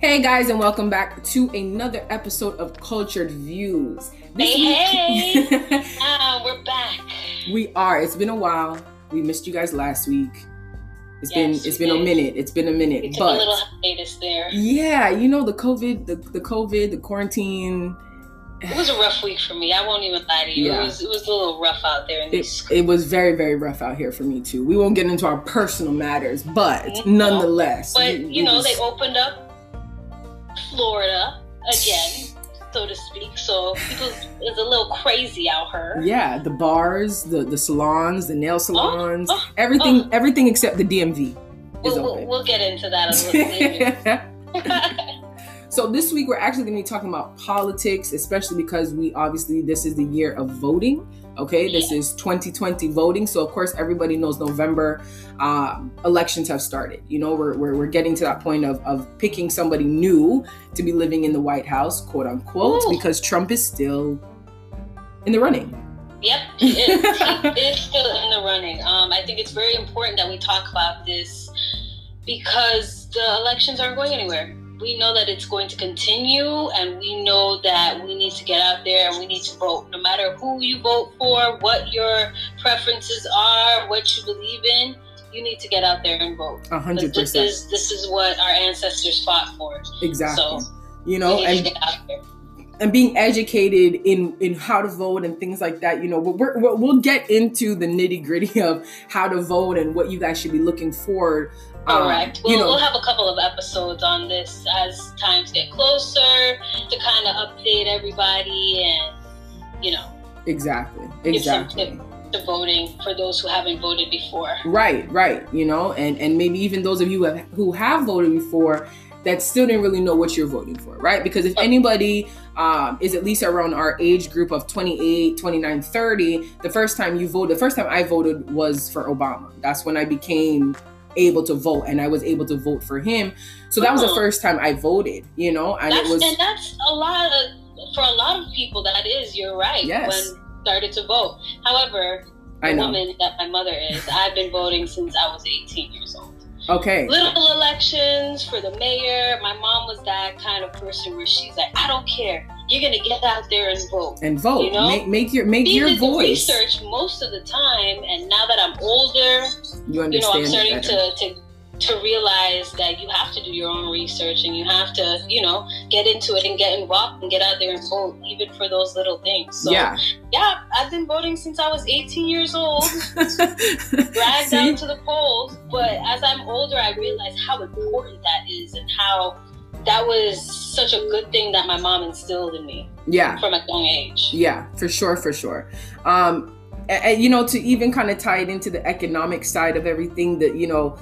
Hey guys, and welcome back to another episode of Cultured Views. This hey, week, hey! uh, we're back. We are. It's been a while. We missed you guys last week. It's yes, been it's been did. a minute. It's been a minute. We took but a little hiatus there. Yeah, you know the COVID, the, the COVID, the quarantine. It was a rough week for me. I won't even lie to you. Yeah. It was it was a little rough out there. it, it was very very rough out here for me too. We won't get into our personal matters, but mm-hmm. nonetheless. But you know was, they opened up Florida again, so to speak. So people is a little crazy out here. Yeah, the bars, the the salons, the nail oh, salons, oh, oh, everything, oh. everything except the DMV. We'll, we'll, we'll, get into that a little later. So this week we're actually going to be talking about politics, especially because we obviously this is the year of voting. Okay, this is 2020 voting. So of course everybody knows November um, elections have started. You know, we're, we're, we're getting to that point of, of picking somebody new to be living in the White House, quote unquote, Ooh. because Trump is still in the running. Yep, he is. he is still in the running. Um, I think it's very important that we talk about this because the elections aren't going anywhere we know that it's going to continue and we know that we need to get out there and we need to vote. No matter who you vote for what your preferences are what you believe in you need to get out there and vote. A hundred percent this is this is what our ancestors fought for. Exactly. So you know and and being educated in in how to vote and things like that you know we're, we will get into the nitty gritty of how to vote and what you guys should be looking for Correct. Um, we'll, know, we'll have a couple of episodes on this as times get closer to kind of update everybody and, you know. Exactly. Exactly. To voting for those who haven't voted before. Right, right. You know, and and maybe even those of you who have, who have voted before that still didn't really know what you're voting for, right? Because if anybody um, is at least around our age group of 28, 29, 30, the first time you voted, the first time I voted was for Obama. That's when I became able to vote and I was able to vote for him. So that was the uh-huh. first time I voted, you know, and that's, it was and that's a lot of for a lot of people that is you're right yes. when started to vote. However, the woman that my mother is, I've been voting since I was 18 years old. Okay. Little elections for the mayor. My mom was that kind of person where she's like, I don't care. You're gonna get out there and vote. And vote. You know, make, make your make your voice. research most of the time, and now that I'm older, you, understand you know, I'm starting to to to realize that you have to do your own research and you have to, you know, get into it and get involved and get out there and vote, even for those little things. So, yeah, yeah, I've been voting since I was 18 years old, dragged down to the polls. But as I'm older, I realize how important that is and how that was such a good thing that my mom instilled in me. Yeah, from a young age. Yeah, for sure, for sure. Um, and, you know, to even kind of tie it into the economic side of everything, that you know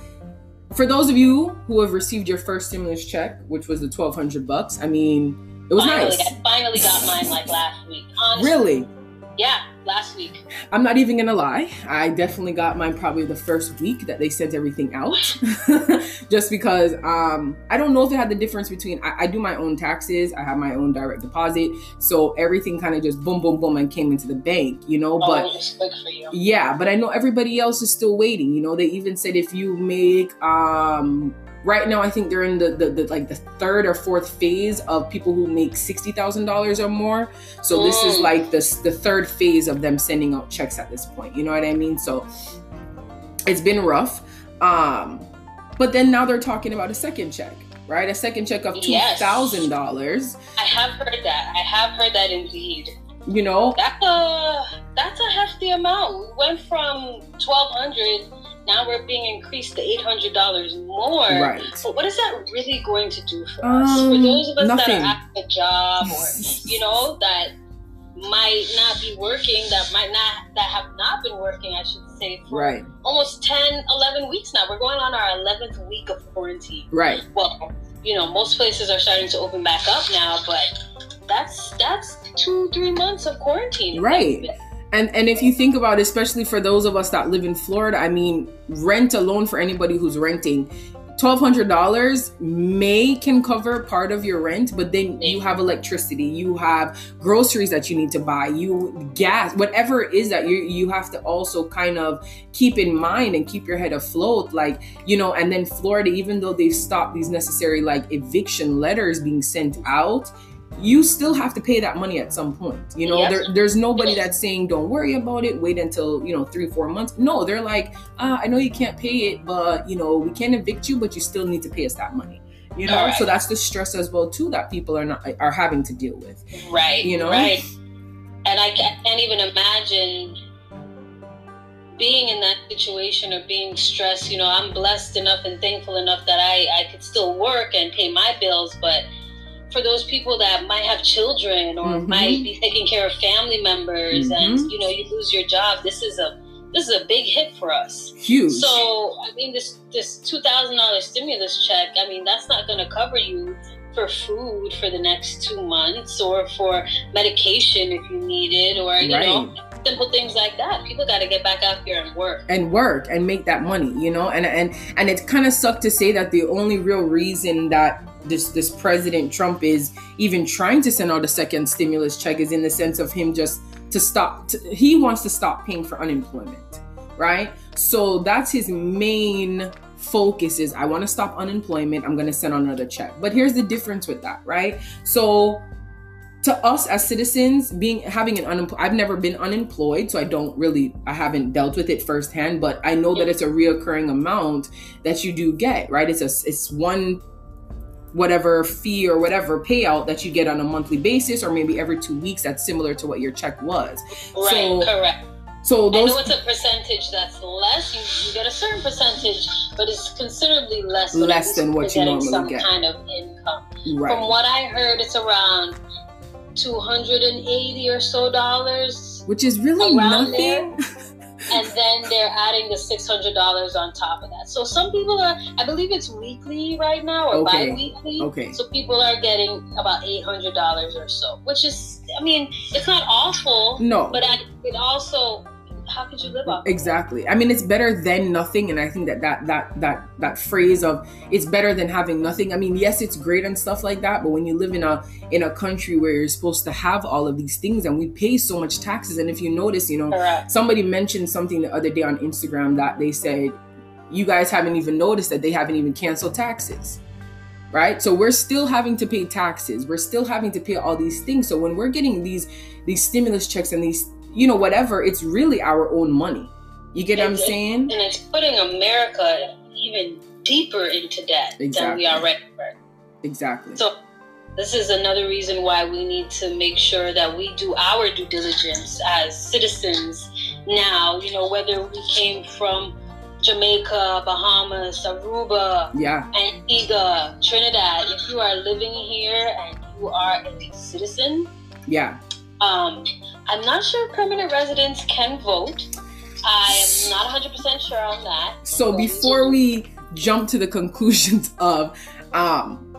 for those of you who have received your first stimulus check, which was the twelve hundred bucks, I mean, it was finally, nice. I finally got mine like last week. Honestly. Really? Yeah, last week. I'm not even gonna lie. I definitely got mine probably the first week that they sent everything out. Just because um, I don't know if it had the difference between I, I, do my own taxes, I have my own direct deposit, so everything kind of just boom, boom, boom, and came into the bank, you know. Oh, but yeah, but I know everybody else is still waiting. You know, they even said if you make um right now i think they're in the, the, the, like the third or fourth phase of people who make $60000 or more. So mm. this is like the, the third phase of them sending out checks at this point. You know what i mean? So it's been rough. Um but then now they're talking about a second check right? A second check of $2000 yes. i have heard that. I have heard that indeed. You know? That's a that's a hefty amount. We went from 1200 now we're being increased to eight hundred dollars more. Right. But what is that really going to do for um, us? For those of us nothing. that have a job or you know that might not be working, that might not that have not been working, I should say, for right. almost 10, 11 weeks now. We're going on our eleventh week of quarantine. Right. Well, you know, most places are starting to open back up now, but that's that's two, three months of quarantine. Right. And and if you think about, it, especially for those of us that live in Florida, I mean, rent alone for anybody who's renting, $1200 may can cover part of your rent but then you have electricity you have groceries that you need to buy you gas whatever it is that you you have to also kind of keep in mind and keep your head afloat like you know and then florida even though they've stopped these necessary like eviction letters being sent out you still have to pay that money at some point. You know, yes. there, there's nobody that's saying don't worry about it. Wait until you know three, four months. No, they're like, uh, I know you can't pay it, but you know we can't evict you, but you still need to pay us that money. You know, right. so that's the stress as well too that people are not are having to deal with. Right. You know. Right. And I can't even imagine being in that situation or being stressed. You know, I'm blessed enough and thankful enough that I I could still work and pay my bills, but for those people that might have children or mm-hmm. might be taking care of family members mm-hmm. and you know you lose your job this is a this is a big hit for us huge so i mean this this $2000 stimulus check i mean that's not going to cover you for food for the next two months or for medication if you need it or you right. know simple things like that. People got to get back out here and work and work and make that money, you know. And and and it kind of sucked to say that the only real reason that this this president Trump is even trying to send out a second stimulus check is in the sense of him just to stop to, he wants to stop paying for unemployment right so that's his main focus is i want to stop unemployment i'm going to send another check but here's the difference with that right so to us as citizens being having an unemployed i've never been unemployed so i don't really i haven't dealt with it firsthand but i know that it's a reoccurring amount that you do get right it's a it's one whatever fee or whatever payout that you get on a monthly basis or maybe every two weeks that's similar to what your check was. Right, so, correct. So those, I know it's a percentage that's less. You, you get a certain percentage, but it's considerably less. Less than what you normally some get. kind of income. Right. From what I heard, it's around two hundred and eighty or so dollars. Which is really nothing. and then they're adding the six hundred dollars on top of that. So some people are, I believe it's weekly right now or okay. bi-weekly. Okay. So people are getting about eight hundred dollars or so, which is, I mean, it's not awful. No. But I, it also how could you live off exactly. I mean it's better than nothing and i think that that that that that phrase of it's better than having nothing. I mean yes it's great and stuff like that but when you live in a in a country where you're supposed to have all of these things and we pay so much taxes and if you notice you know Correct. somebody mentioned something the other day on instagram that they said you guys haven't even noticed that they haven't even canceled taxes right? So we're still having to pay taxes. We're still having to pay all these things. So when we're getting these these stimulus checks and these you know, whatever, it's really our own money. You get what I'm saying? And it's putting America even deeper into debt exactly. than we already were. Exactly. So this is another reason why we need to make sure that we do our due diligence as citizens now, you know, whether we came from Jamaica, Bahamas, Aruba, yeah. Antigua, Trinidad, if you are living here and you are a citizen, yeah. Um, I'm not sure permanent residents can vote. I am not 100% sure on that. So before we jump to the conclusions of, um,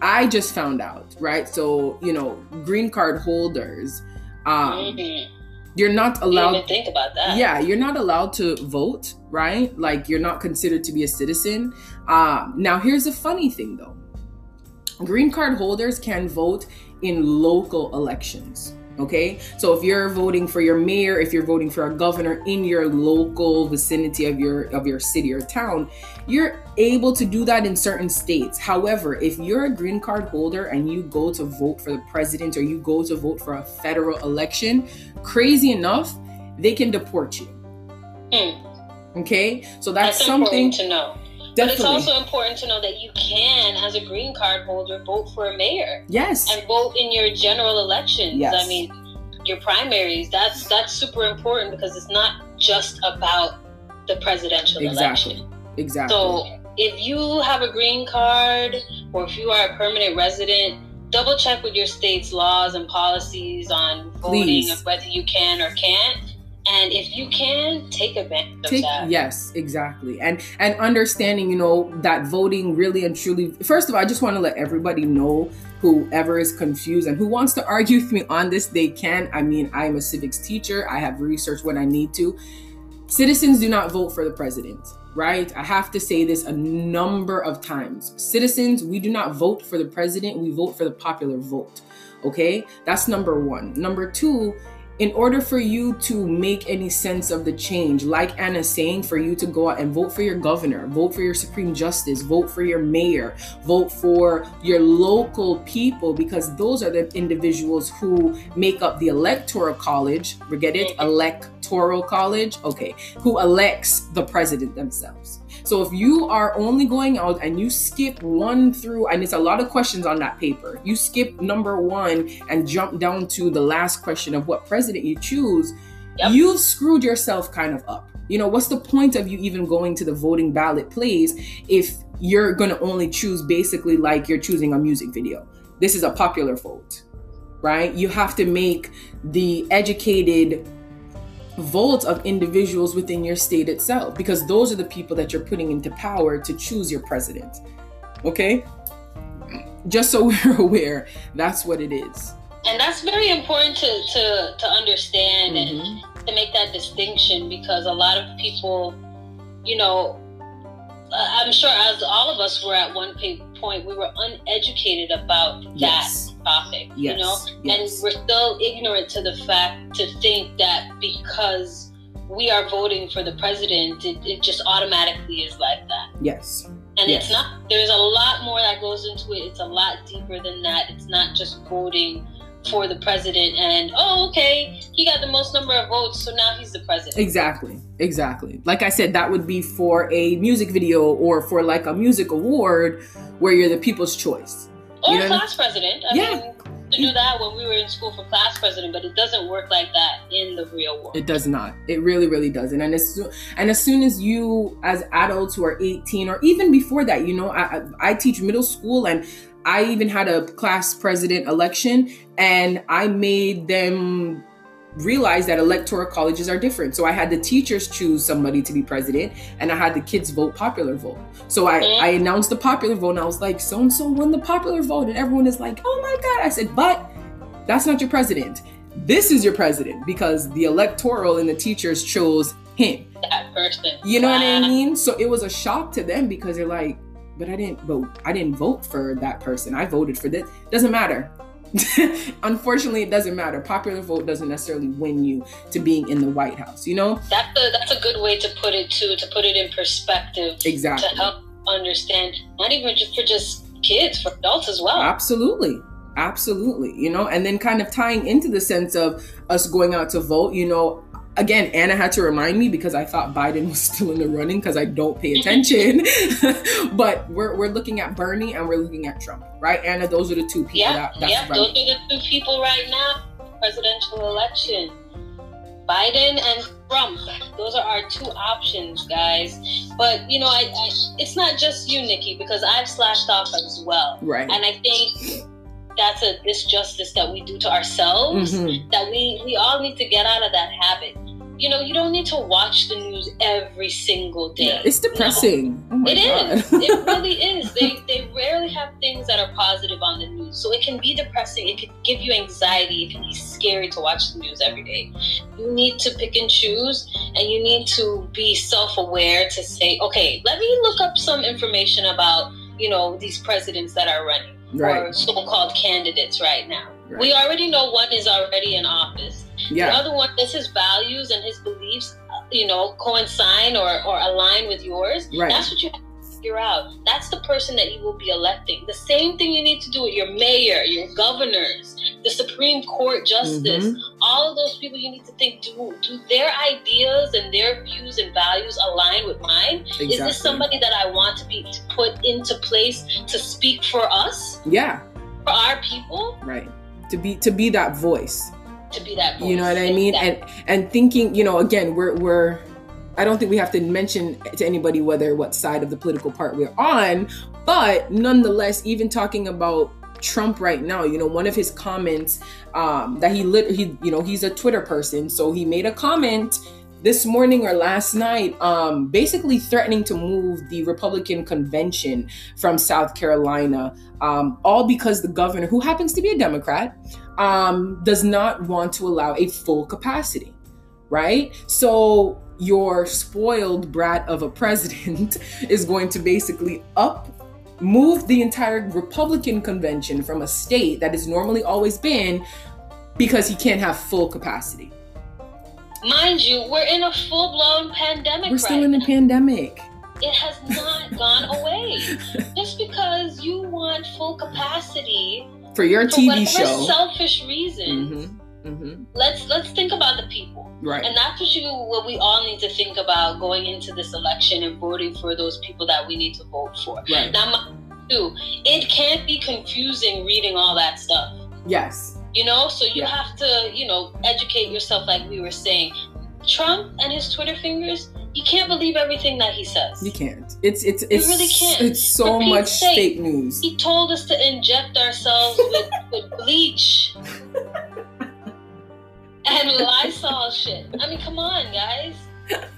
I just found out, right? So, you know, green card holders, um, mm-hmm. you're not allowed. to think about that. Yeah, you're not allowed to vote, right? Like you're not considered to be a citizen. Um, now, here's a funny thing though green card holders can vote in local elections. Okay, so if you're voting for your mayor, if you're voting for a governor in your local vicinity of your of your city or town, you're able to do that in certain states. However, if you're a green card holder and you go to vote for the president or you go to vote for a federal election, crazy enough, they can deport you. Mm. Okay, so that's, that's something to know. Definitely. But it's also important to know that you can, as a green card holder, vote for a mayor. Yes. And vote in your general elections. Yes. I mean, your primaries. That's that's super important because it's not just about the presidential exactly. election. Exactly. Exactly. So if you have a green card or if you are a permanent resident, double check with your state's laws and policies on voting Please. and whether you can or can't and if you can take advantage take, of that yes exactly and and understanding you know that voting really and truly first of all i just want to let everybody know whoever is confused and who wants to argue with me on this they can i mean i am a civics teacher i have researched what i need to citizens do not vote for the president right? I have to say this a number of times. Citizens, we do not vote for the president, we vote for the popular vote. Okay? That's number one. Number two, in order for you to make any sense of the change, like Anna's saying, for you to go out and vote for your governor, vote for your Supreme Justice, vote for your mayor, vote for your local people, because those are the individuals who make up the electoral college. Forget it, mm-hmm. electoral college. Okay, who elects the president themselves. So if you are only going out and you skip one through, and it's a lot of questions on that paper, you skip number one and jump down to the last question of what president you choose, yep. you've screwed yourself kind of up. You know, what's the point of you even going to the voting ballot place if you're going to only choose basically like you're choosing a music video? This is a popular vote, right? You have to make the educated vote of individuals within your state itself because those are the people that you're putting into power to choose your president. Okay? Just so we're aware, that's what it is. And that's very important to to, to understand mm-hmm. and to make that distinction because a lot of people, you know, I'm sure as all of us were at one point, we were uneducated about yes. that topic, yes. you know, yes. and we're still ignorant to the fact to think that because we are voting for the president, it, it just automatically is like that. Yes. And it's not, there's a lot more that goes into it. It's a lot deeper than that. It's not just voting for the president and oh okay he got the most number of votes so now he's the president exactly exactly like i said that would be for a music video or for like a music award where you're the people's choice or you know class president I yeah mean, to do that when we were in school for class president, but it doesn't work like that in the real world. It does not. It really, really doesn't. And as soon, and as soon as you, as adults who are 18 or even before that, you know, I, I teach middle school and I even had a class president election and I made them realize that electoral colleges are different. So I had the teachers choose somebody to be president and I had the kids vote popular vote. So I, I announced the popular vote and I was like, so and so won the popular vote. And everyone is like, oh my God. I said, but that's not your president. This is your president because the electoral and the teachers chose him. That person. You know wow. what I mean? So it was a shock to them because they're like, but I didn't vote. I didn't vote for that person. I voted for this. Doesn't matter. Unfortunately, it doesn't matter. Popular vote doesn't necessarily win you to being in the White House. You know. That's a that's a good way to put it too. To put it in perspective. Exactly. To help understand, not even just for just kids, for adults as well. Absolutely. Absolutely. You know, and then kind of tying into the sense of us going out to vote, you know, again, Anna had to remind me because I thought Biden was still in the running because I don't pay attention. but we're, we're looking at Bernie and we're looking at Trump, right? Anna, those are the two people. Yeah, that, yeah, those are the two people right now. Presidential election, Biden and Trump. Those are our two options, guys. But you know, I, I it's not just you, Nikki, because I've slashed off as well. Right. And I think that's a disjustice that we do to ourselves mm-hmm. that we we all need to get out of that habit. You know you don't need to watch the news every single day. Yeah, it's depressing. Oh it is. it really is. They they rarely have things that are positive on the news. So it can be depressing. It can give you anxiety. It can be scary to watch the news every day. You need to pick and choose and you need to be self-aware to say okay let me look up some information about you know these presidents that are running right. or so-called candidates right now. Right. We already know one is already in office. Yeah. The other one is his values and his beliefs, uh, you know, coincide or, or align with yours. Right. That's what you have to figure out. That's the person that you will be electing. The same thing you need to do with your mayor, your governors, the Supreme Court justice, mm-hmm. all of those people you need to think do do their ideas and their views and values align with mine? Exactly. Is this somebody that I want to be put into place to speak for us? Yeah. For our people? Right. To be to be that voice. To be that voice. You know what I mean? And and thinking, you know, again, we're we're I don't think we have to mention to anybody whether what side of the political part we're on, but nonetheless, even talking about Trump right now. You know, one of his comments um, that he lit, he you know, he's a Twitter person, so he made a comment this morning or last night, um, basically threatening to move the Republican convention from South Carolina, um, all because the governor, who happens to be a Democrat, um, does not want to allow a full capacity, right? So your spoiled brat of a president is going to basically up move the entire Republican convention from a state that has normally always been because he can't have full capacity. Mind you, we're in a full blown pandemic. We're still right in a pandemic. It has not gone away. Just because you want full capacity For your for TV whatever show. selfish reasons, hmm hmm let's let's think about the people. Right. And that's what you what we all need to think about going into this election and voting for those people that we need to vote for. right. Now, my- too, it can't be confusing reading all that stuff. Yes. You know, so you Yeah. have to, you know, educate yourself like we were saying. Trump and his Twitter fingers, you can't believe everything that he says. You can't. It's it's it's really can't. it's so much sake. fake news. He told us to inject ourselves with, with bleach and Lysol shit. I mean, come on, guys.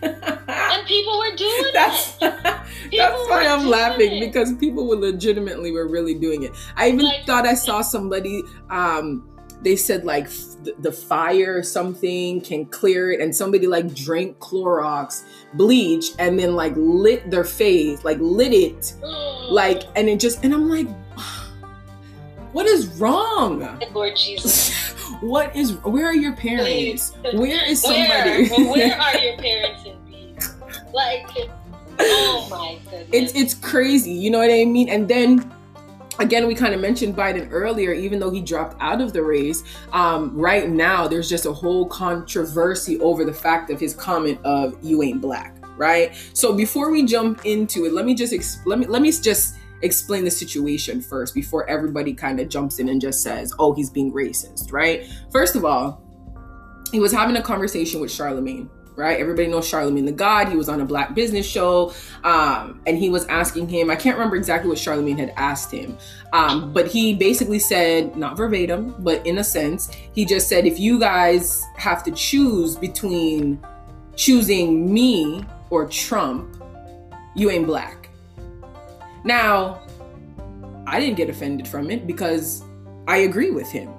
And people were doing that's it. that's why I'm laughing it. because people were legitimately were really doing it. I even Like- thought I saw somebody um they said like f- the- the fire or something can clear it and somebody like drank Clorox bleach and then like lit their face like lit it like and it just and I'm like what is wrong? Lord Jesus. What is where are your parents? Where is Where, somebody? where are your parents? Like, oh my goodness. it's it's crazy you know what i mean and then again we kind of mentioned biden earlier even though he dropped out of the race um, right now there's just a whole controversy over the fact of his comment of you ain't black right so before we jump into it let me just ex- let me let me just explain the situation first before everybody kind of jumps in and just says oh he's being racist right? First of all he was having a conversation with Charlamagne right? Everybody knows Charlamagne the god. He was on a black business show um, and he was asking him i can't remember exactly what Charlamagne had asked him um, but he basically said not verbatim but in a sense he just said if you guys have to choose between choosing me or trump you ain't black now i didn't get offended from it because i agree with him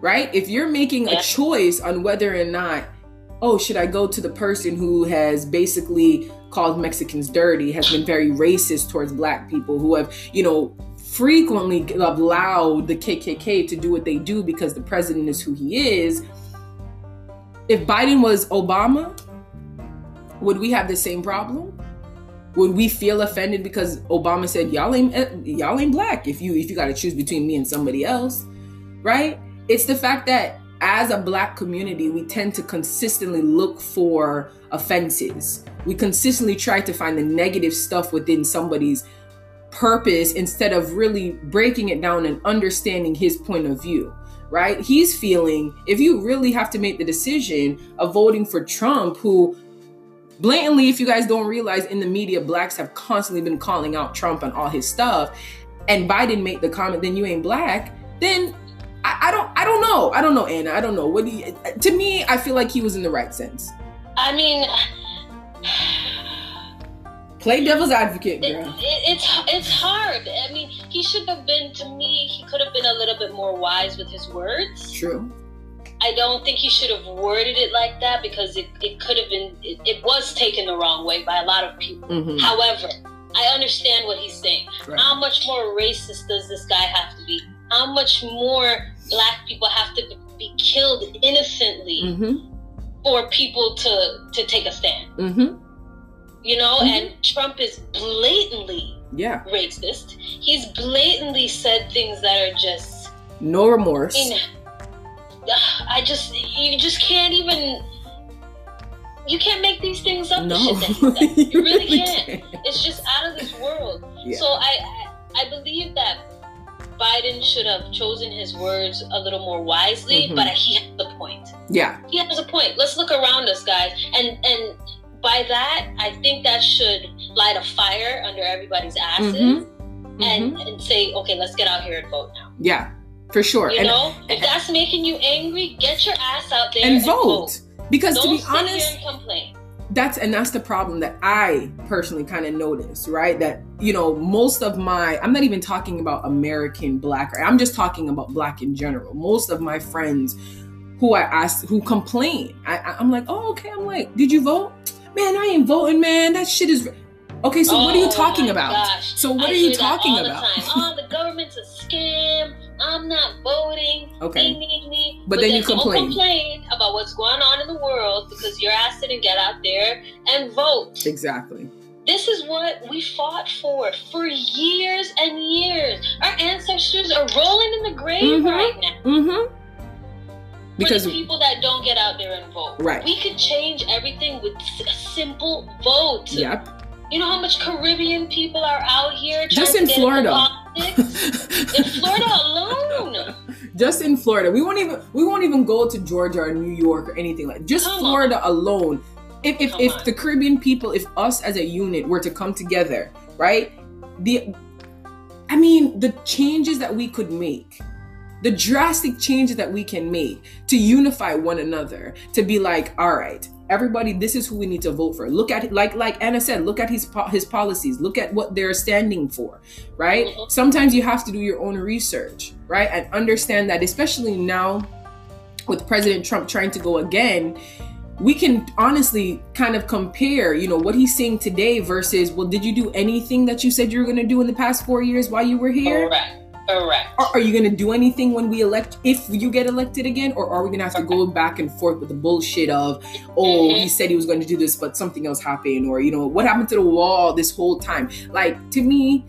right if you're making a choice on whether or not oh, should I go to the person who has basically called Mexicans dirty, has been very racist towards black people, who have, you know, frequently allowed the KKK to do what they do because the president is who he is. If Biden was Obama, would we have the same problem? Would we feel offended because Obama said y'all ain't eh, y'all ain't black if you if you got to choose between me and somebody else, right? It's the fact that as a black community, we tend to consistently look for offenses. We consistently try to find the negative stuff within somebody's purpose instead of really breaking it down and understanding his point of view, right? He's feeling if you really have to make the decision of voting for Trump, who blatantly, if you guys don't realize in the media, blacks have constantly been calling out Trump and all his stuff, and Biden made the comment, then you ain't black, then I, I don't I don't know. I don't know, Anna. I don't know. What do you, to me, I feel like he was in the right sense. I mean, Play devil's advocate, it, girl. it, it's it's hard. I mean, he should have been to me. He could have been a little bit more wise with his words. True. I don't think he should have worded it like that because it, it could have been it, it was taken the wrong way by a lot of people. Mhm. However, I understand what he's saying. Right. How much more racist does this guy have to be? How much more black people have to be killed innocently Mhm. for people to to take a stand? Mhm. You know, Mhm. and Trump is blatantly Yeah. racist. He's blatantly said things that are just No remorse. in I just you just can't even you can't make these things up. the No. shit that he said. You really can't. can't. It's just out of this world. Yeah. So I, I I believe that Biden should have chosen his words a little more wisely, Mhm. but he has a point. Yeah. He has a point. Let's look around us, guys, and and by that, I think that should light a fire under everybody's asses Mhm. and Mhm. and say, okay, let's get out here and vote now. Yeah. For sure. You and know, if that's making you angry, get your ass out there and vote. Because Don't to be sit honest, here and complain. that's and that's the problem that I personally kind of noticed, right? That you know, most of my I'm not even talking about American black, I'm just talking about black in general. Most of my friends who I ask who complain, I, I'm like, oh okay, I'm like, did you vote? man, I ain't voting, man. That shit is. Okay, so what are you Oh talking about? gosh. So what I are you talking the about? time. Oh, the government's a scam. I'm not voting. Okay. Me, me, me. But then you complain. complain about what's going on in the world because your ass didn't get out there and vote. Exactly. This is what we fought for for years and years. Our ancestors are rolling in the grave Mhm. right now. Mm-hmm. For Because the people that don't get out there and vote. Right. We could change everything with a simple vote. yep. You know how much Caribbean people are out here Just in to get into Florida. In Florida alone. just in Florida. We won't even we won't even go to Georgia or New York or anything like just Come Florida alone. If if, Come if on. the Caribbean people, if us as a unit were to come together, right? The I mean, the changes that we could make, the drastic changes that we can make to unify one another, to be like, all right, everybody, this is who we need to vote for. Look at like like Anna said, look at his po- his policies, look at what they're standing for, right? Mhm. Sometimes you have to do your own research, right? And understand that, especially now with President Trump trying to go again, we can honestly kind of compare, you know, what he's saying today versus, well, did you do anything that you said you were going to do in the past four years while you were here? Correct. Correct. Or are you going to do anything when we elect, if you get elected again? Or are we going to have to go back and forth with the bullshit of, oh, he mm-hmm. said he was going to do this, but something else happened? Or, you know, what happened to the wall this whole time? Like, to me,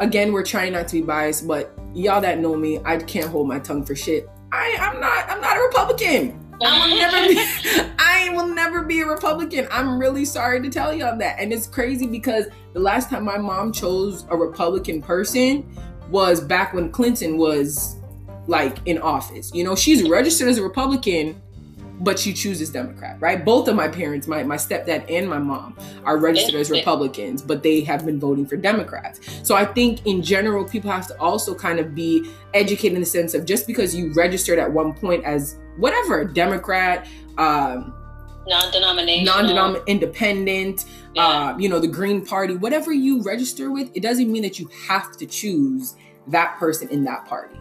again, we're trying not to be biased, but y'all that know me, I can't hold my tongue for shit. I, I'm not, I'm not a Republican. I will never be I will never be a Republican. I'm really sorry to tell y'all that. And it's crazy because the last time my mom chose a Republican person was back when Clinton was like in office. You know, she's registered as a Republican, but she chooses Democrat, right? Both of my parents, my, my stepdad and my mom, are registered as Republicans, but they have been voting for Democrats. So I think in general, people have to also kind of be educated in the sense of just because you registered at one point as whatever, Democrat, um, Non-denominational. non-denominational, independent, Yeah. uh, you know, the Green Party, whatever you register with, it doesn't mean that you have to choose that person in that party.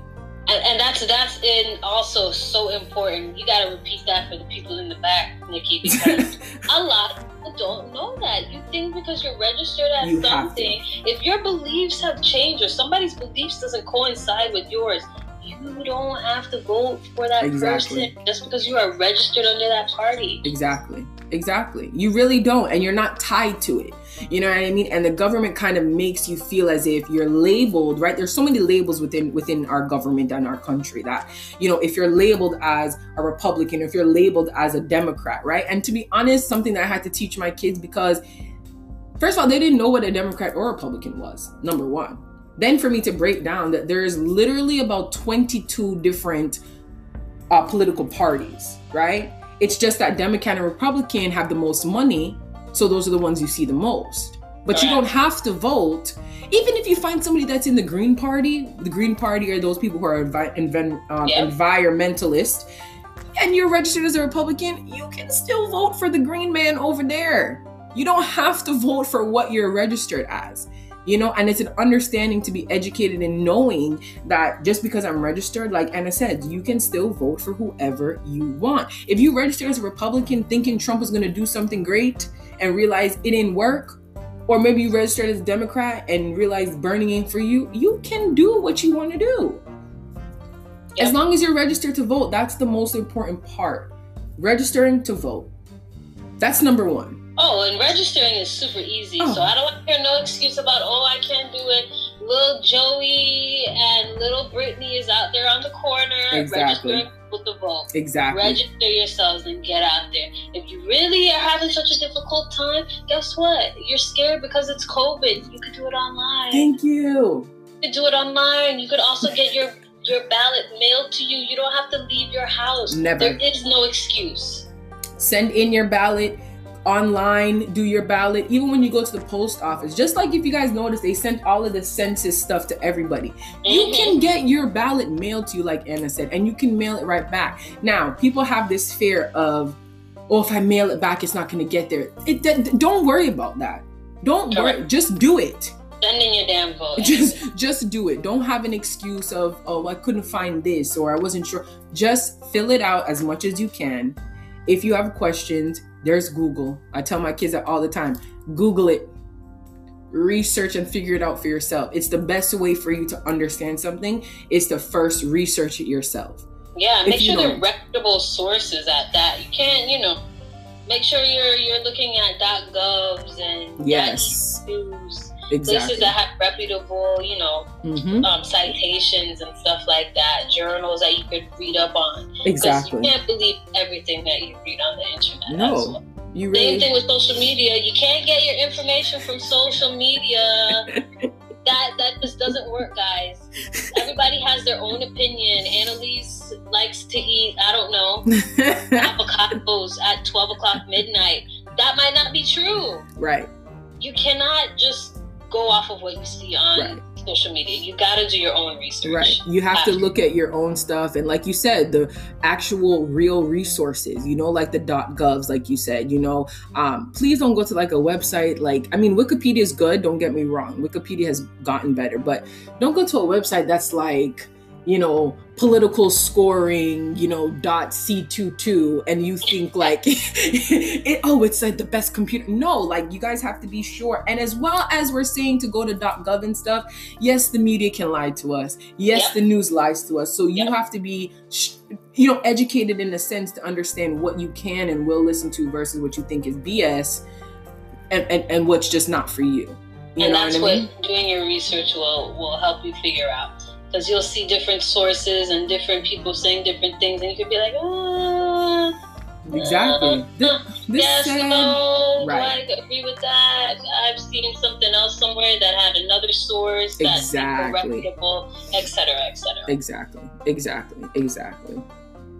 and, and that's that's in also so important. You got to repeat that for the people in the back, Nikki, because a lot of people don't know that. You think because you're registered as You something, if your beliefs have changed or somebody's beliefs doesn't coincide with yours, you don't have to vote for that Exactly. person just because you are registered under that party. Exactly. Exactly. You really don't. And you're not tied to it. You know what I mean? And the government kind of makes you feel as if you're labeled, right? There's so many labels within within our government and our country that, you know, if you're labeled as a Republican, if you're labeled as a Democrat, right? And to be honest, something that I had to teach my kids because first of all, they didn't know what a Democrat or Republican was, number one. Then for me to break down that there's literally about 22 different uh, political parties, right? It's just that Democrat and Republican have the most money, so those are the ones you see the most. But you don't have to vote. Even if you find somebody that's in the Green Party, the Green Party are those people who are envi- um, Yep. environmentalist, and you're registered as a Republican, you can still vote for the Green man over there. You don't have to vote for what you're registered as. You know, and it's an understanding to be educated in knowing that just because I'm registered, like Anna said, you can still vote for whoever you want. If you register as a Republican thinking Trump was going to do something great and realize it didn't work, or maybe you registered as a Democrat and realize Bernie ain't for you, you can do what you want to do. Yeah. As long as you're registered to vote, that's the most important part. Registering to vote. That's number one. Oh, and registering is super easy. Oh. So I don't want to hear no excuse about, oh, I can't do it. Little Joey and little Brittany is out there on the corner Exactly. registering with the vote. Exactly. Register yourselves and get out there. If you really are having such a difficult time, guess what? You're scared because it's COVID. You could do it online. Thank you. You could do it online. You could also get your your ballot mailed to you. You don't have to leave your house. Never. There is no excuse. send in your ballot online do your ballot even when you go to the post office. Just like if you guys notice they sent all of the census stuff to everybody. You Mhm. can get your ballot mailed to you like anna said and you can mail it right back. Now people have this fear of oh if i mail it back it's not going to get there. It d- don't worry about that. Don't worry just do it. Send in your damn vote. just just do it. Don't have an excuse of oh i couldn't find this or i wasn't sure. Just fill it out as much as you can. If you have questions There's Google. I tell my kids that all the time. Google it. Research and figure it out for yourself. It's the best way for you to understand something is to first research it yourself. Yeah, make sure they're reputable sources at that. You can't, you know, make sure you're you're looking at .govs and yes. news exactly. places that have reputable, you know, mm-hmm. um, citations and stuff like that, journals that you could read up on. Exactly. You can't believe everything that you read on the internet. No. You really... Same thing with social media. You can't get your information from social media. that that just doesn't work, guys. Everybody has their own opinion. Annalise likes to eat, I don't know, avocados at twelve o'clock midnight. That might not be true. Right. You cannot just go off of what you see on right. social media. You got to do your own research. Right. You have to look at your own stuff. And like you said, the actual real resources, you know, like the .govs, like you said, you know, um, please don't go to like a website. Like, I mean, Wikipedia is good. Don't get me wrong. Wikipedia has gotten better, but don't go to a website that's like, you know, political scoring, you know, dot C22, and you think like, it, oh, it's like the best computer. No, like you guys have to be sure. And as well as we're saying to go to dot .gov and stuff, yes, the media can lie to us. Yes, yep. the news lies to us. So you yep. have to be, you know, educated in a sense to understand what you can and will listen to versus what you think is BS and, and, and what's just not for you. You and that's what, I mean? what doing your research will, will help you figure out because you'll see different sources and different people saying different things, and you could be like, ah. Exactly. Uh, this, this yes, no, right. I agree with that. I've seen something else somewhere that had another source that's exactly. reputable, etc., etc. Exactly. Exactly. Exactly.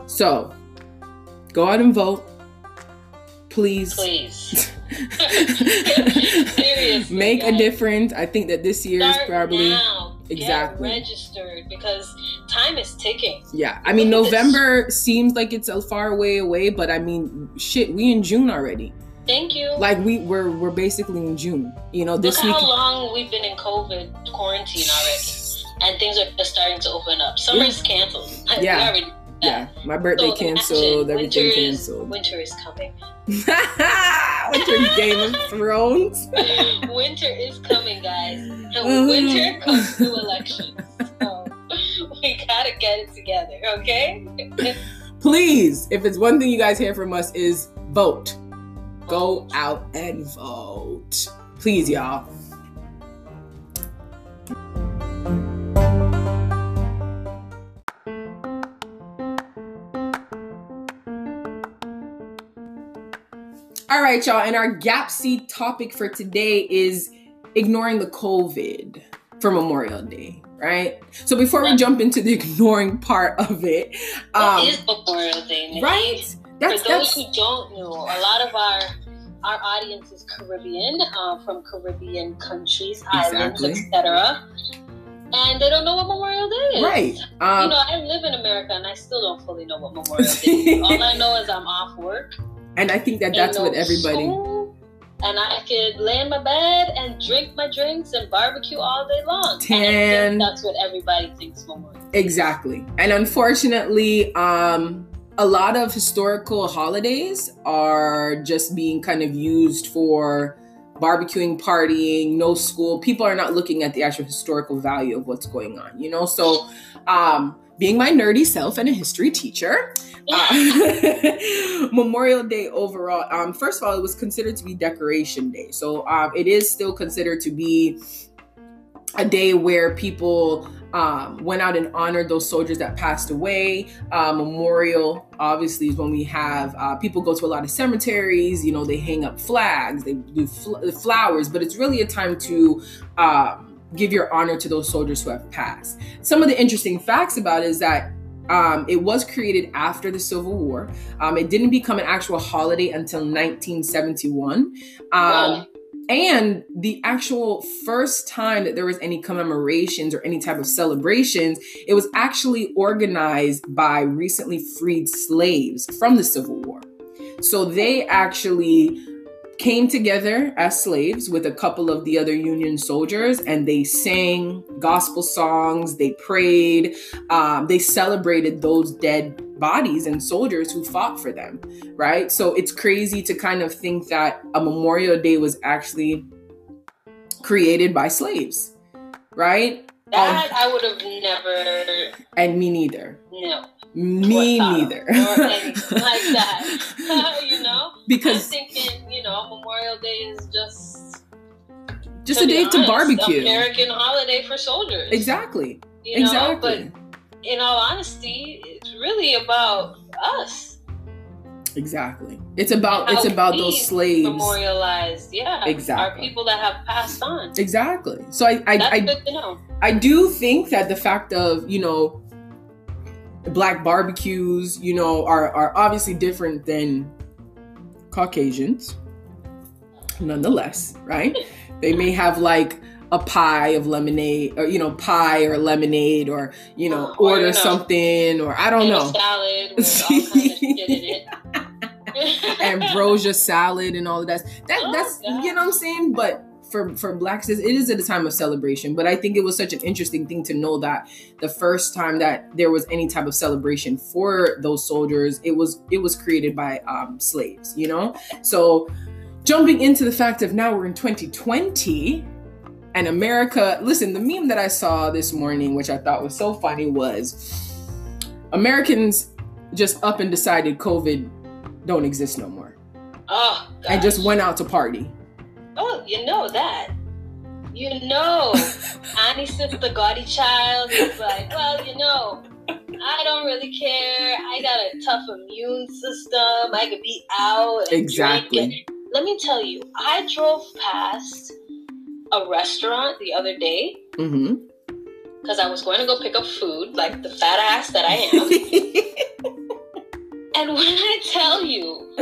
So, go out and vote, please. Please. Seriously, make guys. a difference. I think that this year Start is probably. Now exactly Get registered because time is ticking. Yeah, I mean November seems like it's a far way away, but I mean shit, we in June already. Thank you. Like we we're we're basically in June. You know this Look week. How long we've been in COVID quarantine already, and things are just starting to open up. Summer's yeah. canceled. Yeah. Yeah, my birthday so canceled. Everything winter canceled. Is, winter is coming. winter Game of Thrones. winter is coming, guys. And uh-huh. winter comes to elections. So we gotta get it together, okay? Please, if it's one thing you guys hear from us is vote. Go out and vote. Please, y'all. All right, y'all. And our gap seed topic for today is ignoring the COVID for Memorial Day, right? So before we jump into the ignoring part of it, um, it is Memorial Day, right? That's, for those that's... who don't know, a lot of our our audience is Caribbean, uh, from Caribbean countries, exactly. islands, etc. And they don't know what Memorial Day is. Right. Um, you know, I live in America and I still don't fully know what Memorial Day is. All I know is I'm off work and I think that that's what everybody. and I could lay in my bed and drink my drinks and barbecue all day long. Tan. that's what everybody thinks Memorial. Exactly. And unfortunately, um, a lot of historical holidays are just being kind of used for barbecuing, partying, no school. People are not looking at the actual historical value of what's going on, you know? So, um, being my nerdy self and a history teacher, uh, Memorial Day overall, um, first of all, it was considered to be Decoration Day. So um, it is still considered to be a day where people um, went out and honored those soldiers that passed away. Uh, memorial, obviously, is when we have uh, people go to a lot of cemeteries. You know, they hang up flags, they do fl- flowers, but it's really a time to um, give your honor to those soldiers who have passed. Some of the interesting facts about it is that um, it was created after the Civil War. Um, it didn't become an actual holiday until 1971. Um. And the actual first time that there was any commemorations or any type of celebrations, it was actually organized by recently freed slaves from the Civil War. So they actually came together as slaves with a couple of the other Union soldiers and they sang gospel songs, they prayed, um, they celebrated those dead bodies and soldiers who fought for them, right? So it's crazy to kind of think that a Memorial Day was actually created by slaves, right? That um, I would have never. And me neither. No. Me neither. Like that. you know? Because. I'm thinking, know, Memorial Day is just. Just a day honest, to barbecue. American holiday for soldiers. Exactly. You know? Exactly. But in all honesty, it's really about us. Exactly. It's about it's about those slaves memorialized. Yeah. Exactly. Our people that have passed on. Exactly. So I I I, good to know. I do think that the fact of, you know, black barbecues, you know, are are obviously different than Caucasians. Nonetheless, right? they may have like a pie of lemonade or you know pie or lemonade or you know or, order you know, something or I don't know salad with all kind of shit in it. ambrosia salad and all of that. That oh, that's God. you know what I'm saying. But for for blacks, it is at a time of celebration. But I think it was such an interesting thing to know that the first time that there was any type of celebration for those soldiers, it was it was created by um, slaves. You know, so jumping into the fact of now we're in 2020 and America, listen, the meme that I saw this morning, which I thought was so funny, was Americans just up and decided COVID don't exist no more. Oh, gosh. and just went out to party. Oh, you know that. You know, Annie the gaudy child, It's like, well, you know, I don't really care. I got a tough immune system. I could be out. exactly. Let me tell you, I drove past a restaurant the other day because mm-hmm. I was going to go pick up food, like the fat ass that I am. and when I tell you,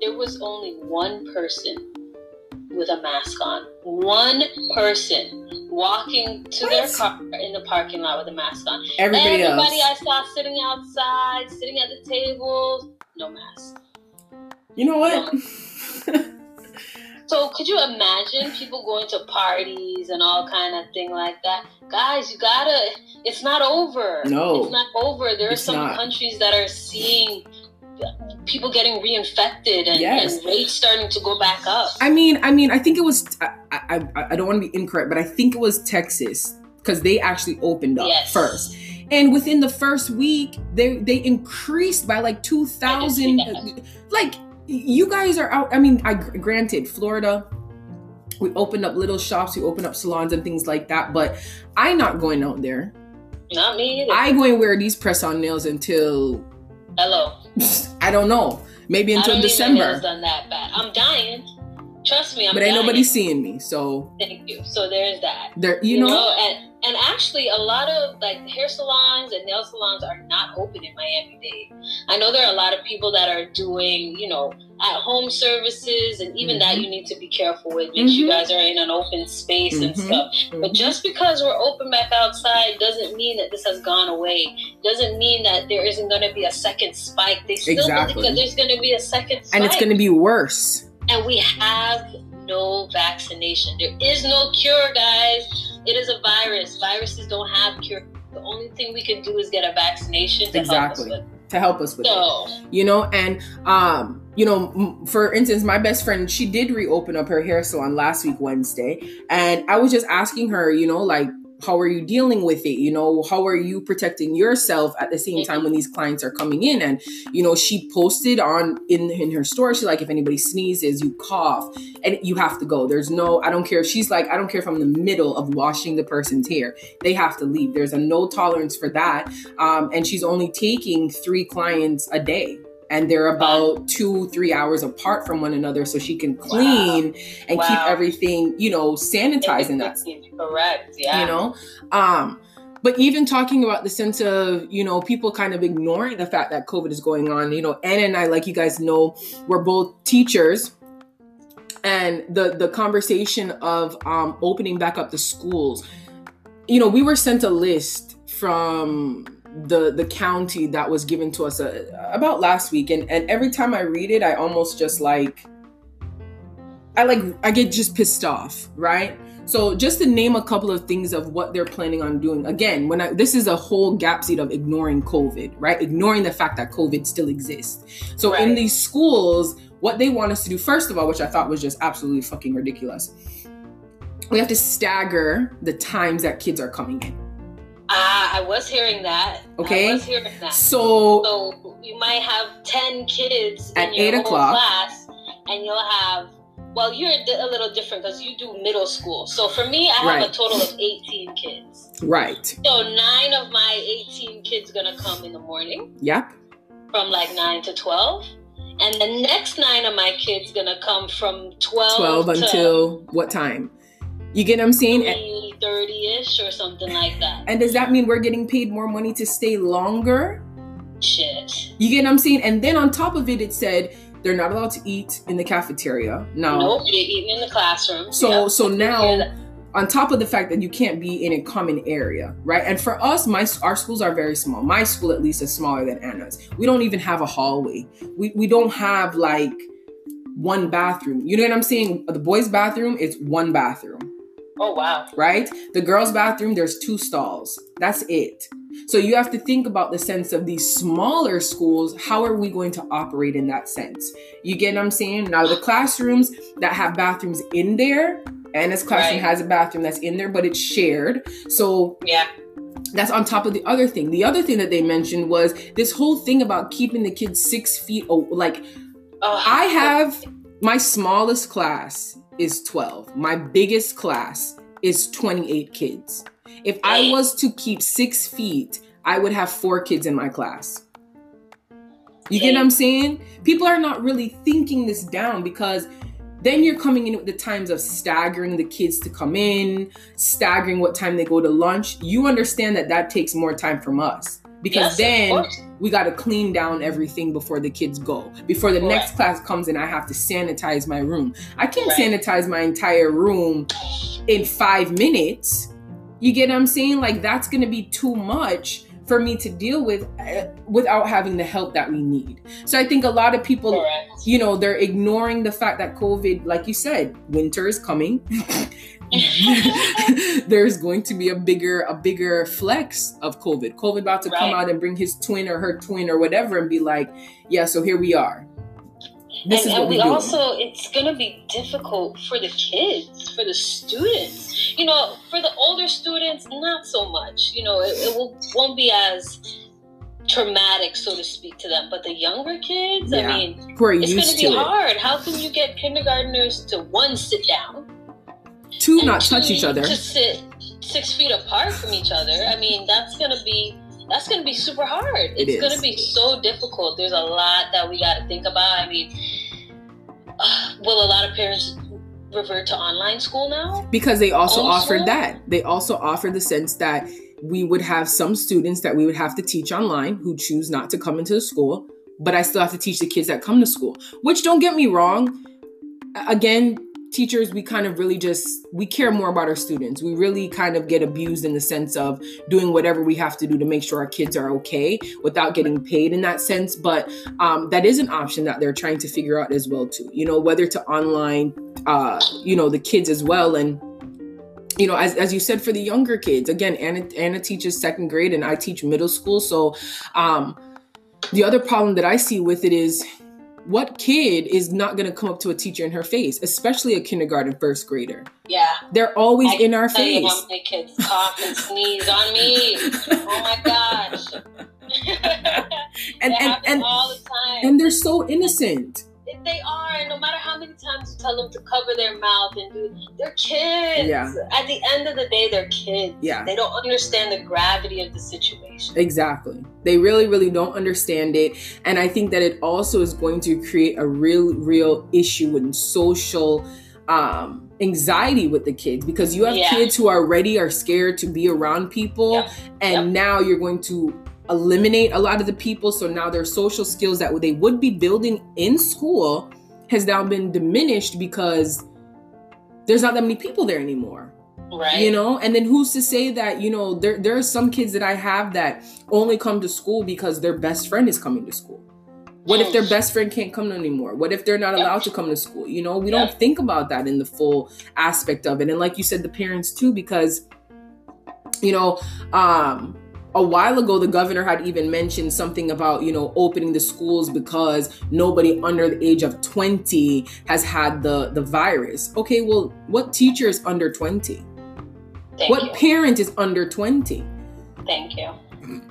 there was only one person with a mask on. One person walking to what? their car in the parking lot with a mask on. Everybody, Everybody else. I saw sitting outside, sitting at the tables, no mask. You know what? So could you imagine people going to parties and all kind of thing like that? Guys, you gotta. It's not over. No, it's not over. There are some not. countries that are seeing people getting reinfected and, yes. and, rates starting to go back up. I mean, I mean, I think it was. I, I, I don't want to be incorrect, but I think it was Texas because they actually opened up yes. first. And within the first week, they they increased by like two thousand. Like you guys are out. I mean, I granted Florida, we opened up little shops, we opened up salons and things like that. But I'm not going out there. Not me either. I going to wear these press on nails until. Hello. I don't know. Maybe until December. done that bad. I'm dying. Trust me, I'm but ain't dying. nobody seeing me, so thank you. So there's that. There, you, you know, know, and and actually, a lot of like hair salons and nail salons are not open in Miami Dade. I know there are a lot of people that are doing, you know, at home services, and even mm-hmm. that you need to be careful with because mm-hmm. you guys are in an open space mm-hmm. and stuff. But mm-hmm. just because we're open back outside doesn't mean that this has gone away. Doesn't mean that there isn't going to be a second spike. They still exactly. there's going to be a second spike, and it's going to be worse and we have no vaccination. There is no cure, guys. It is a virus. Viruses don't have cure. The only thing we can do is get a vaccination to exactly. help us with. To help us with so, it, you know, and um, you know, for instance, my best friend, she did reopen up her hair salon last week Wednesday, and I was just asking her, you know, like how are you dealing with it? You know how are you protecting yourself at the same time when these clients are coming in? And you know she posted on in in her store she's like if anybody sneezes you cough and you have to go. There's no i don't care. She's like i don't care if i'm in the middle of washing the person's hair. They have to leave. There's a no tolerance for that. Um, and she's only taking three clients a day and they're about two three hours apart from one another so she can clean wow. and wow. keep everything you know sanitizing that correct yeah you know um but even talking about the sense of you know people kind of ignoring the fact that covid is going on you know anna and i like you guys know we're both teachers and the the conversation of um opening back up the schools you know we were sent a list from the the county that was given to us uh, about last week and and every time i read it i almost just like I like I get just pissed off, right? So just to name a couple of things of what they're planning on doing. Again, when I, this is a whole gap seat of ignoring COVID, right? Ignoring the fact that COVID still exists. So right. in these schools, what they want us to do, first of all, which I thought was just absolutely fucking ridiculous, we have to stagger the times that kids are coming in. Ah, I was hearing that. Okay. I was hearing that. So, so you might have 10 kids at 8 o'clock. class, and you'll have well, you're a little different because you do middle school. So for me, I have right. a total of 18 kids. Right. So nine of my 18 kids gonna come in the morning. Yep. From like nine to 12. And the next nine of my kids gonna come from 12, 12 until what time? You get what I'm saying? 30 ish or something like that. And does that mean we're getting paid more money to stay longer? Shit. You get what I'm saying? And then on top of it, it said they're not allowed to eat in the cafeteria. No. Nope, you're eating in the classroom. So yep. so now on top of the fact that you can't be in a common area, right? And for us, my our schools are very small. My school at least is smaller than Anna's. We don't even have a hallway. We we don't have like one bathroom. You know what I'm saying? The boys' bathroom is one bathroom. Oh wow. Right? The girls' bathroom, there's two stalls. That's it. So you have to think about the sense of these smaller schools. How are we going to operate in that sense? You get what I'm saying? Now the classrooms that have bathrooms in there, Anna's classroom right. has a bathroom that's in there, but it's shared. So yeah. That's on top of the other thing. The other thing that they mentioned was this whole thing about keeping the kids six feet. Oh, like uh, I have my smallest class is 12. My biggest class is 28 kids. If I was to keep six feet, I would have four kids in my class. You get what I'm saying? People are not really thinking this down because then you're coming in with the times of staggering the kids to come in, staggering what time they go to lunch. You understand that that takes more time from us because yes, then we got to clean down everything before the kids go. Before the next class comes in, I have to sanitize my room. I can't right. sanitize my entire room in five minutes. You get what I'm saying? Like that's going to be too much for me to deal with uh, without having the help that we need. So I think a lot of people, Correct. you know, they're ignoring the fact that COVID, like you said, winter is coming. There's going to be a bigger, a bigger flex of COVID. COVID about to right. come out and bring his twin or her twin or whatever and be like, yeah, so here we are. This and, is and we also, it's going to be difficult for the kids, for the students. You know, for the older students, not so much. You know, it, it will, won't be as traumatic, so to speak, to them. But the younger kids, yeah. I mean, Who are it's going to be hard. How can you get kindergartners to one sit down, two not touch each other, to sit six feet apart from each other? I mean, that's to be that's to be super hard. It's it to be so difficult. There's a lot that we got to think about. I mean, uh, will a lot of parents revert to online school now? Because they also offered that. They also offered the sense that we would have some students that we would have to teach online who choose not to come into the school, but I still have to teach the kids that come to school. Which don't get me wrong, again, teachers we kind of really just we care more about our students. We really kind of get abused in the sense of doing whatever we have to do to make sure our kids are okay without getting paid in that sense. But um, that is an option that they're trying to figure out as well too you know whether to online uh, you know the kids as well. And you know, as, as you said, for the younger kids, again, Anna, Anna teaches second grade and I teach middle school. So, um, the other problem that I see with it is what kid is not going to come up to a teacher in her face, especially a kindergarten first grader? Yeah. They're always I in our face. You how kids cough and sneeze on me. Oh my gosh. and and, and all the time. And they're so innocent they are, and no matter how many times you tell them to cover their mouth and do, they're kids. Yeah. At the end of the day, they're kids. Yeah. They don't understand the gravity of the situation. Exactly. They really, really don't understand it, and I think that it also is going to create a real, real issue in social. Um, anxiety with the kids because you have yeah. kids who already are scared to be around people yep. and yep. now you're going to eliminate a lot of the people. So now their social skills that they would be building in school has now been diminished because there's not that many people there anymore. Right. You know, and then who's to say that, you know, there there are some kids that I have that only come to school because their best friend is coming to school. What if their best friend can't come anymore? What if they're not allowed to come to school? You know, we don't think about that in the full aspect of it. And like you said, the parents too, because you know, um, a while ago the governor had even mentioned something about you know opening the schools because nobody under the age of 20 has had the the virus okay well what teacher is under 20 Thank what you. parent is under 20 Thank you.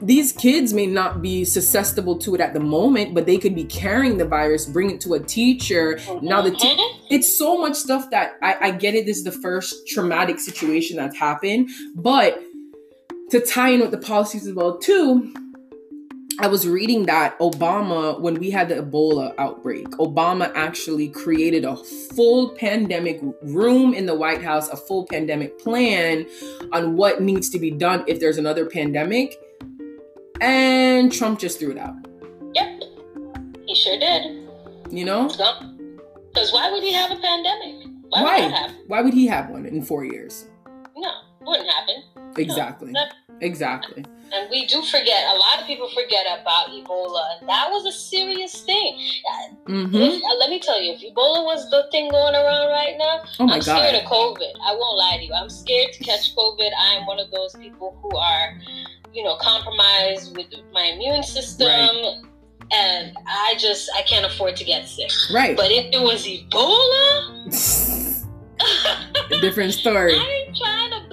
these kids may not be susceptible to it at the moment but they could be carrying the virus bring it to a teacher now the te- Mhm. it's so much stuff that I, I get it. This is the first traumatic situation that's happened, but to tie in with the policies as well too. I was reading that Obama, when we had the Ebola outbreak, Obama actually created a full pandemic room in the White House, a full pandemic plan on what needs to be done if there's another pandemic. And Trump just threw it out. Yep. He sure did. You know? Because why would he have a pandemic? Why, Why? would? Why would he have one in four years? No, wouldn't happen. Exactly. Exactly. And we do forget. A lot of people forget about Ebola. That was a serious thing. hmm If- uh, let me tell you, if Ebola was the thing going around right now, Oh my I'm scared of COVID. I won't lie to you. I'm scared to catch COVID. I am one of those people who are, you know, compromised with my immune system. Right. And I just, I can't afford to get sick. Right. But if it was Ebola, A different story. I ain't trying to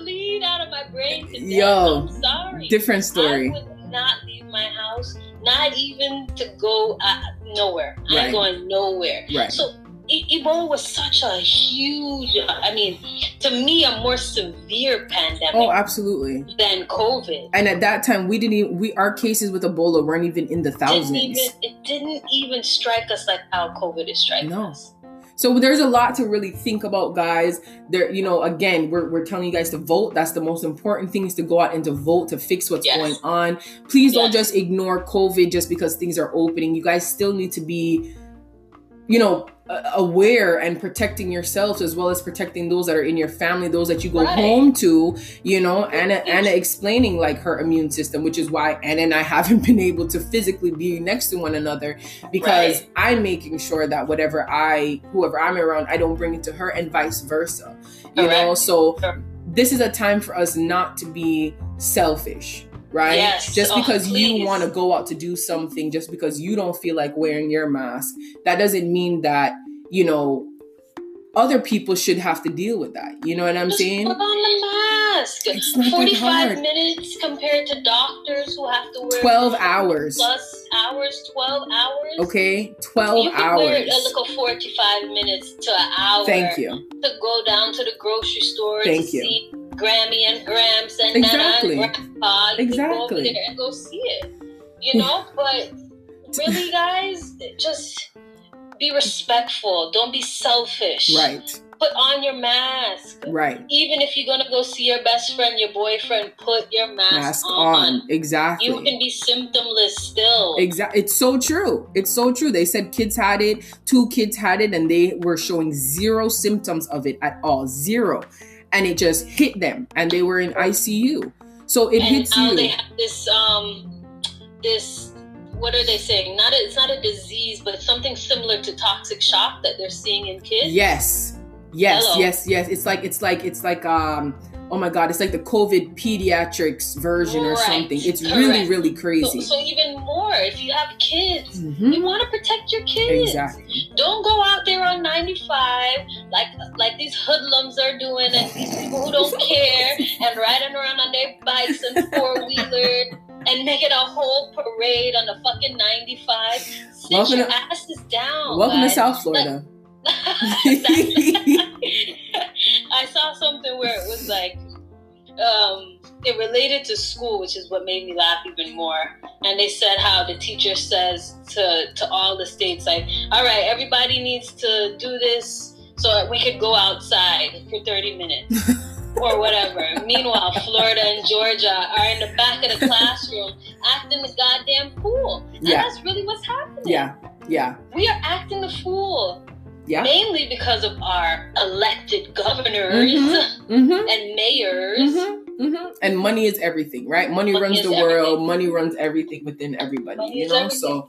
out of my brain to death. Yo, I'm sorry. Different story. I would not leave my house, not even to go uh, nowhere. Right. I'm going nowhere. Right. So Ebola was such a huge, I mean, to me, a more severe pandemic Oh, absolutely. than COVID. And at that time, we didn't even, we our cases with Ebola weren't even in the Didn't thousands. even, it didn't even strike us like how COVID is striking No. us. So there's a lot to really think about, guys. There, you know, again, we're, we're telling you guys to vote. That's the most important thing is to go out and to vote to fix what's Yes. going on. Please don't just ignore COVID just because things are opening. You guys still need to be, you know, aware and protecting yourselves as well as protecting those that are in your family, those that you go Right. home to. You know, Anna Anna explaining like her immune system, which is why Anna and I haven't been able to physically be next to one another because Right. I'm making sure that whatever I, whoever I'm around, I don't bring it to her and vice versa. You Correct. know, so this is a time for us not to be selfish, right? Yes. Just Oh, because you want to go out to do something, just because you don't feel like wearing your mask, that doesn't mean that, you know, other people should have to deal with that. You know what I'm Just saying? put on the mask. It's not that 45 hard. minutes compared to doctors who have to wear 12 hours. plus hours, 12 hours. Okay? 12 you can wear a little 45 minutes to an hour Thank you. to go down to the grocery store Thank to you. see Grammy and Gramps and Exactly. Nana and Grandpa. You can go over Exactly. there and go see it. You know, but really, guys, just be respectful. Don't be selfish. Right. Put on your mask. Right. Even if you're gonna go see your best friend, your boyfriend, put your mask, Mask on. on. Exactly. You can be symptomless still. Exactly. It's so true. It's so true. They said kids had it, two kids had it, and they were showing zero symptoms of it at all. Zero. And it just hit them and they were in ICU. So it and hits you. they have this um this what are they saying? Not a, it's not a disease, but something similar to toxic shock that they're seeing in kids. yes. Yes, Hello. yes, yes. It's like it's like it's like um oh my god, it's like the COVID pediatrics version or something. It's really, Correct. really So, crazy. so even more, if you have kids, Mhm. you want to protect your kids. Exactly. Don't go out there on 95 like like these hoodlums are doing, and these people who don't care and riding around on their bikes and four wheelers. and making a whole parade on the fucking 95. Sit Welcome your to- asses down. Welcome to. South Florida. I saw something where it was like, um, it related to school, which is what made me laugh even more. And they said how the teacher says to to all the states, like, all right, everybody needs to do this so we could go outside for 30 minutes. or whatever. Meanwhile, Florida and Georgia are in the back of the classroom acting the goddamn fool. And Yeah. that's really what's happening. yeah. Yeah. We are acting the fool Yeah. mainly because of our elected governors Mhm. Mm-hmm. and mayors. Mm-hmm, mm-hmm. And money is everything, right? Money, Money runs the world. everything. Money runs everything within everybody, Money you know. everything. So,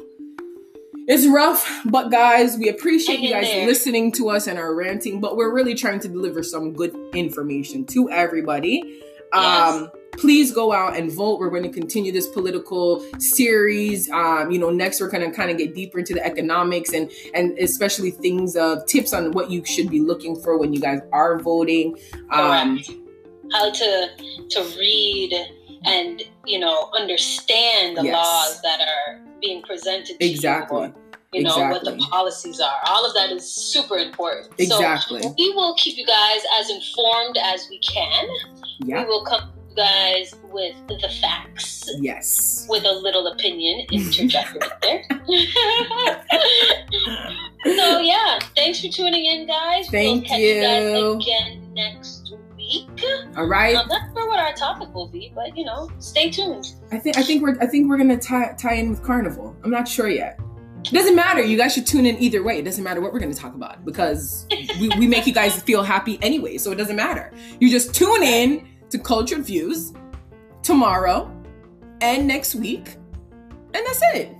it's rough, but guys, we appreciate you guys there. listening to us and our ranting, but we're really trying to deliver some good information to everybody. Um, please go out and vote. We're going to continue this political series. Um, you know, next we're going to kind of get deeper into the economics and and especially things of tips on what you should be looking for when you guys are voting. Um. How to to read and you know understand the Yes. laws that are being presented to exactly. you. You know what the policies are. All of that is super important. Exactly. So we will keep you guys as informed as we can. Yeah. We will come guys with the facts. Yes. with a little opinion interjected there. so yeah, thanks for tuning in, guys. we'll Thank catch you. guys again next week. All right. I'm not sure what our topic will be, but you know, stay tuned. I think I think we're I think we're gonna tie tie in with carnival. I'm not sure yet. It doesn't matter. You guys should tune in either way. It doesn't matter what we're gonna talk about because we, we make you guys feel happy anyway. So it doesn't matter. You just tune in to Cultured Views tomorrow and next week, and that's it.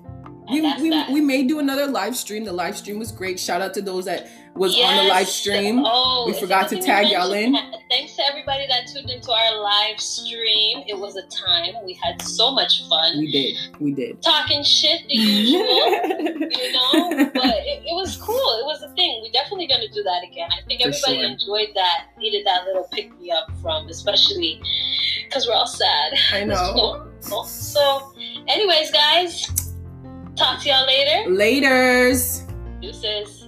We, we, we may do another live stream. The live stream was great. Shout out to those that was on the live stream. Oh, We forgot to tag y'all in. Thanks to everybody that tuned into our live stream. It was a time. We had so much fun. We did. We did. Talking shit, the usual. you know but it, it was cool it was a thing we're definitely going to do that again i think For everybody sure. enjoyed that needed that little pick me up from especially because we're all sad I know. so anyways guys talk to y'all later Laters. deuces